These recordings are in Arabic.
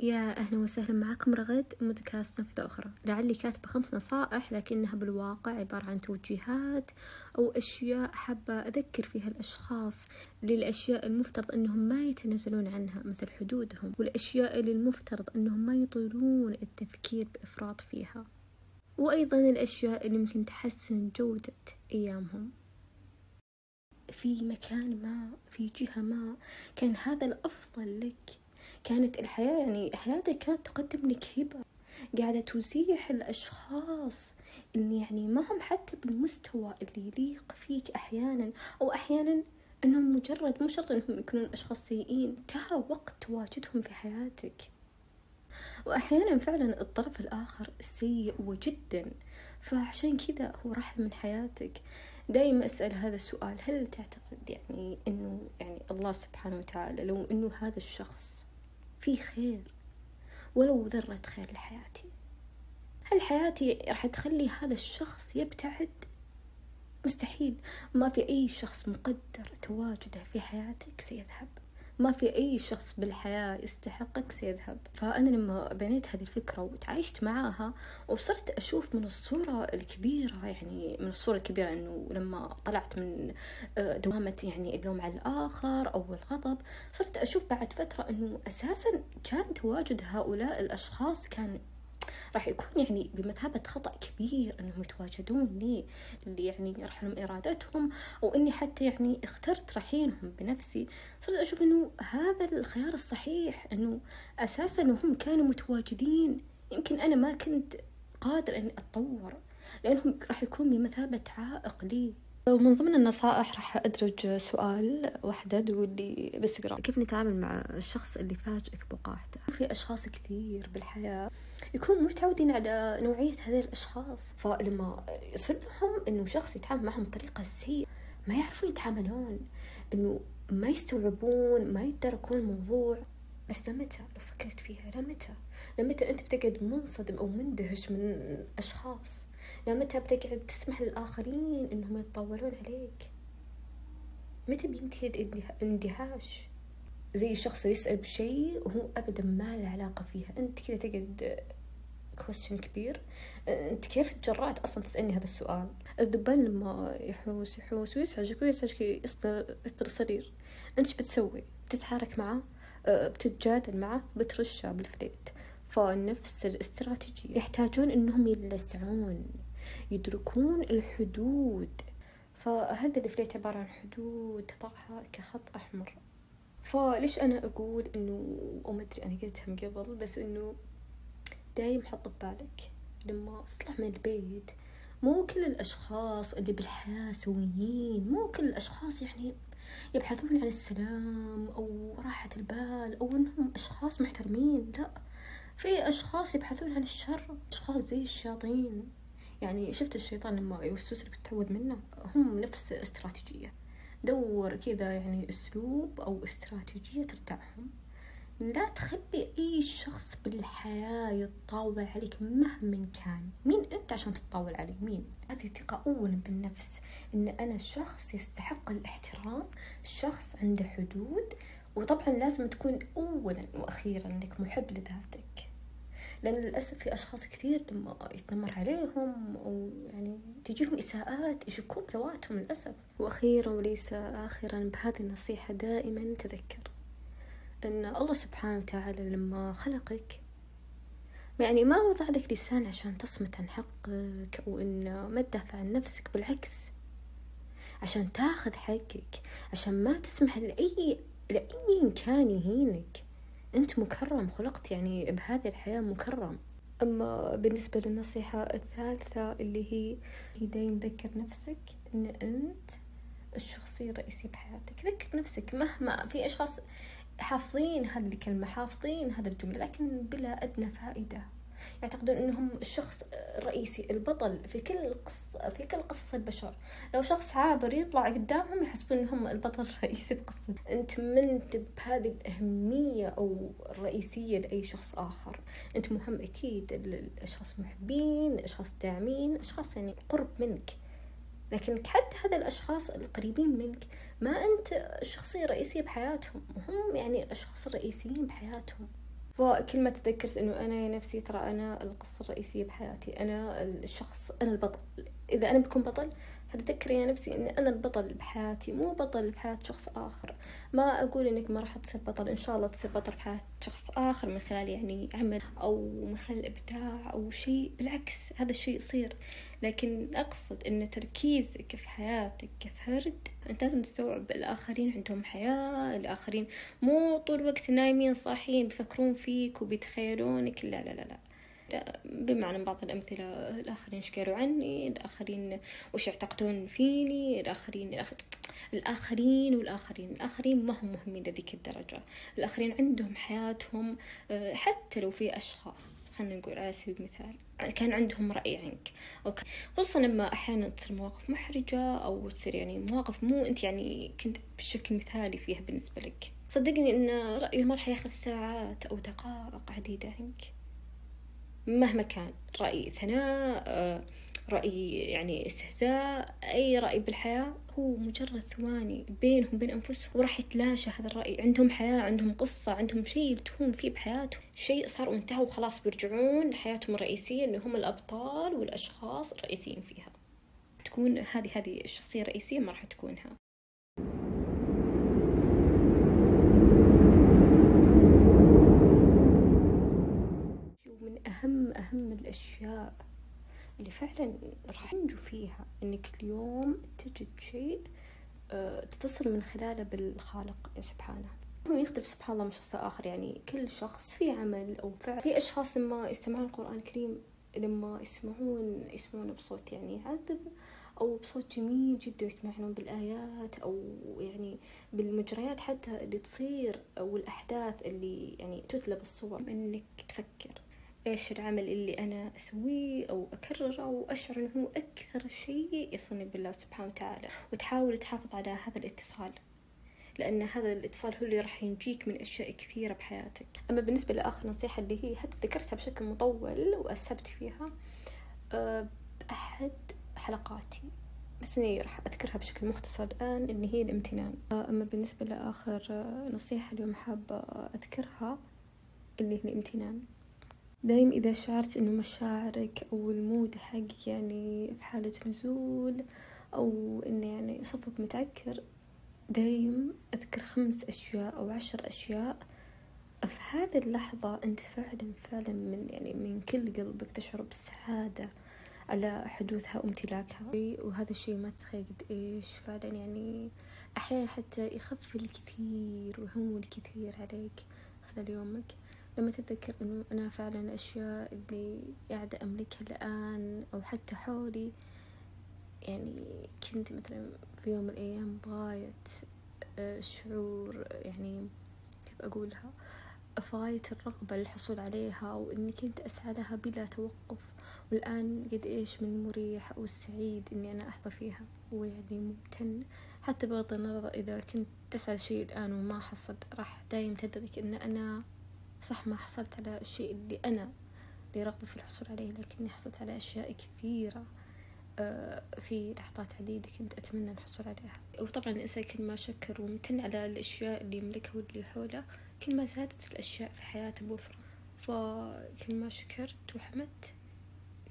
يا أهلا وسهلا معكم رغد مودكاست نفذة أخرى. لعلي كاتبة خمس نصائح لكنها بالواقع عبارة عن توجيهات أو أشياء حابة أذكر فيها الأشخاص. للأشياء المفترض أنهم ما يتنازلون عنها مثل حدودهم والأشياء اللي المفترض أنهم ما يطيلون التفكير بإفراط فيها. وأيضا الأشياء اللي ممكن تحسن جودة أيامهم. في مكان ما في جهة ما كان هذا الأفضل لك كانت الحياة يعني حياتك كانت تقدم لك هبة قاعدة تزيح الأشخاص اللي يعني ما هم حتى بالمستوى اللي يليق فيك أحيانا أو أحيانا أنهم مجرد مو شرط أنهم يكونون أشخاص سيئين ترى وقت تواجدهم في حياتك. وأحيانا فعلا الطرف الآخر سيء وجدا فعشان كذا هو راح من حياتك. دائما أسأل هذا السؤال هل تعتقد يعني أنه يعني الله سبحانه وتعالى لو أنه هذا الشخص في خير. ولو ذرة خير لحياتي. هل حياتي راح تخلي هذا الشخص يبتعد؟ مستحيل. ما في أي شخص مقدر تواجده في حياتك سيذهب. ما في أي شخص بالحياة يستحقك سيذهب. فأنا لما بنيت هذه الفكرة وتعايشت معاها وصرت أشوف من الصورة الكبيرة يعني من الصورة الكبيرة أنه لما طلعت من آه، دوامة يعني اللوم على الآخر أو الغضب صرت أشوف بعد فترة أنه أساسا كان تواجد هؤلاء الأشخاص كان راح يكون يعني بمثابة خطأ كبير أنهم يتواجدون لي اللي يعني لهم إرادتهم أو إني حتى يعني اخترت رحيلهم بنفسي. صرت أشوف إنه هذا الخيار الصحيح إنه أساسا هم كانوا متواجدين. يمكن أنا ما كنت قادر إني أتطور لأنهم راح يكون بمثابة عائق لي. ومن ضمن النصائح راح أدرج سؤال وحدد واللي بس اقرأ كيف نتعامل مع الشخص اللي فاجئك بوقاحته في أشخاص كثير بالحياة يكونوا متعودين على نوعية هذه الأشخاص فلما يصير لهم إنه شخص يتعامل معهم بطريقة سيئة ما يعرفون يتعاملون إنه ما يستوعبون ما يتدركون الموضوع. بس لمتى؟ لو فكرت فيها لمتى؟ لمتى أنت بتقعد منصدم أو مندهش من أشخاص؟ لمتى بتقعد تسمح للآخرين إنهم يتطاولون عليك. متى بينتهي الاندهاش؟ زي الشخص يسأل بشيء وهو أبدا ما له علاقة فيها. أنت كذا تقعد كويستشن كبير. أنت كيف تجرأت أصلا تسألني هذا السؤال؟ الذبان لما يحوس يحوس ويسعجك ويسعجك يسطر الصرير أنت إيش بتسوي؟ بتتحرك معه أه، بتتجادل معه بترشه بالفليت. فنفس الاستراتيجية. يحتاجون إنهم يلسعون. يدركون الحدود. فهذا الفليت عبارة عن حدود تضعها كخط أحمر. فليش أنا أقول إنه أو ما أدري أنا قلتها من قبل بس إنه دايم حط ببالك لما تطلع من البيت. مو كل الأشخاص اللي بالحياة سويين مو كل الأشخاص يعني يبحثون عن السلام أو راحة البال أو إنهم أشخاص محترمين لا. في أشخاص يبحثون عن الشر أشخاص زي الشياطين. يعني شفت الشيطان لما يوسوس لك تعوذ منه؟ هم نفس استراتيجية. دور كذا يعني أسلوب أو استراتيجية ترتاحهم لا تخلي أي شخص بالحياة يتطاول عليك مهما كان. مين أنت عشان تتطاول عليه؟ مين؟ هذه ثقة أولا بالنفس. إن أنا شخص يستحق الاحترام شخص عنده حدود وطبعا لازم تكون أولا وأخيرا إنك محب لذاتك. لأن للأسف في أشخاص كثير لما يتنمر عليهم أو يعني تجيهم إساءات يشكون ذواتهم للأسف. وأخيرا وليس آخرا بهذه النصيحة دائما تذكر أن الله سبحانه وتعالى لما خلقك يعني ما وضع لك لسان عشان تصمت عن حقك أو إن ما تدافع عن نفسك بالعكس عشان تاخذ حقك عشان ما تسمح لأي لأي كان يهينك. أنت مكرم خلقت يعني بهذه الحياة مكرم. أما بالنسبة للنصيحة الثالثة اللي هي هي دايم ذكر نفسك أن أنت الشخصية الرئيسية بحياتك. ذكر نفسك مهما في أشخاص حافظين هذه الكلمة حافظين هذا الجملة لكن بلا أدنى فائدة. يعتقدون إنهم الشخص الرئيسي البطل في كل قصة في كل قصص البشر. لو شخص عابر يطلع قدامهم يحسبون إنهم البطل الرئيسي بقصة أنت منت بهذه الأهمية أو الرئيسية لأي شخص آخر؟ أنت مهم أكيد الأشخاص محبين أشخاص داعمين أشخاص يعني قرب منك. لكن حتى هذا الأشخاص القريبين منك ما أنت الشخصية الرئيسية بحياتهم هم يعني الأشخاص الرئيسيين بحياتهم. وكل ما تذكرت إنه أنا نفسي ترى أنا القصة الرئيسية بحياتي أنا الشخص أنا البطل. إذا أنا بكون بطل فتذكر يا نفسي إني أنا البطل بحياتي مو بطل بحياة شخص آخر. ما أقول إنك ما راح تصير بطل إن شاء الله تصير بطل بحياة شخص آخر من خلال يعني عمل أو من خلال إبداع أو شيء بالعكس هذا الشيء يصير. لكن أقصد إن تركيزك في حياتك كفرد أنت لازم تستوعب الآخرين عندهم حياة الآخرين مو طول الوقت نايمين صاحيين بيفكرون فيك وبيتخيلونك. لا لا لا لا. بمعنى بعض الأمثلة الآخرين قالوا عني الآخرين وش يعتقدون فيني الآخرين الآخر... الآخرين والآخرين الآخرين ما هم مهمين لذيك الدرجة. الآخرين عندهم حياتهم آه، حتى لو في أشخاص خلينا نقول على سبيل المثال كان عندهم رأي عنك. أو خصوصا لما أحيانا تصير مواقف محرجة أو تصير يعني مواقف مو أنت يعني كنت بشكل مثالي فيها بالنسبة لك. صدقني إن رأيه ما راح ياخذ ساعات أو دقائق عديدة عنك. مهما كان رأي ثناء آه، رأي يعني استهزاء أي رأي بالحياة هو مجرد ثواني بينهم وبين أنفسهم وراح يتلاشى هذا الرأي. عندهم حياة عندهم قصة عندهم شيء يلتهون فيه بحياتهم. شيء صار وانتهى وخلاص بيرجعون لحياتهم الرئيسية اللي هم الأبطال والأشخاص الرئيسيين فيها. تكون هذه هذه الشخصية الرئيسية ما راح تكونها. اللي فعلا راح تنجو فيها إنك اليوم تجد شيء آه، تتصل من خلاله بالخالق سبحانه. هو يختلف سبحان الله من شخص آخر يعني كل شخص في عمل أو فعل في أشخاص لما يستمعون القرآن الكريم لما يسمعون يسمعون بصوت يعني عذب أو بصوت جميل جدا ويتمعنون بالآيات أو يعني بالمجريات حتى اللي تصير أو الأحداث اللي يعني تتلى بالصور. إنك تفكر. إيش العمل اللي أنا أسويه أو أكرره وأشعر أنه هو أكثر شيء يصلني بالله سبحانه وتعالى. وتحاول تحافظ على هذا الاتصال لأن هذا الاتصال هو اللي راح ينجيك من أشياء كثيرة بحياتك. أما بالنسبة لآخر نصيحة اللي هي حتى ذكرتها بشكل مطول وأسبت فيها أه بأحد حلقاتي بس إني راح أذكرها بشكل مختصر الآن اللي هي الامتنان. أه، أما بالنسبة لآخر نصيحة اليوم حابة أذكرها اللي هي الامتنان. دايم إذا شعرت إنه مشاعرك أو المود حقك يعني في حالة نزول أو إنه يعني صفك متعكر دايم أذكر خمس أشياء أو عشر أشياء. في هذه اللحظة أنت فعلا فعلا من يعني من كل قلبك تشعر بالسعادة على حدوثها وامتلاكها. وهذا الشيء ما تتخيل قد إيش فعلا يعني أحيانا حتى يخفف الكثير ويهون الكثير عليك خلال يومك. لما تتذكر إنه أنا فعلا الأشياء اللي قاعدة أملكها الآن أو حتى حولي يعني كنت مثلا في يوم من الأيام بغاية آه، شعور يعني كيف أقولها في غاية الرغبة للحصول عليها وإني كنت أسعى لها بلا توقف. والآن قد إيش من مريح والسعيد إني أنا أحظى فيها ويعني ممتن. حتى بغض النظر إذا كنت تسعى شيء الآن وما حصل راح دايم تدرك إن أنا صح ما حصلت على الشيء اللي أنا اللي رغبة في الحصول عليه لكني حصلت على أشياء كثيرة آه، في لحظات عديدة كنت أتمنى الحصول عليها. وطبعا الإنسان كل ما شكر ومتن على الأشياء اللي يملكها واللي حوله كل ما زادت الأشياء في حياته بوفرة. فكل ما شكرت وحمدت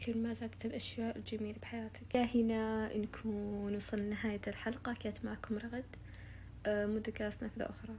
كل ما زادت الأشياء الجميلة بحياتك. هنا نكون وصلنا لنهاية الحلقة. كانت معكم رغد آه، مدة نافذة أخرى.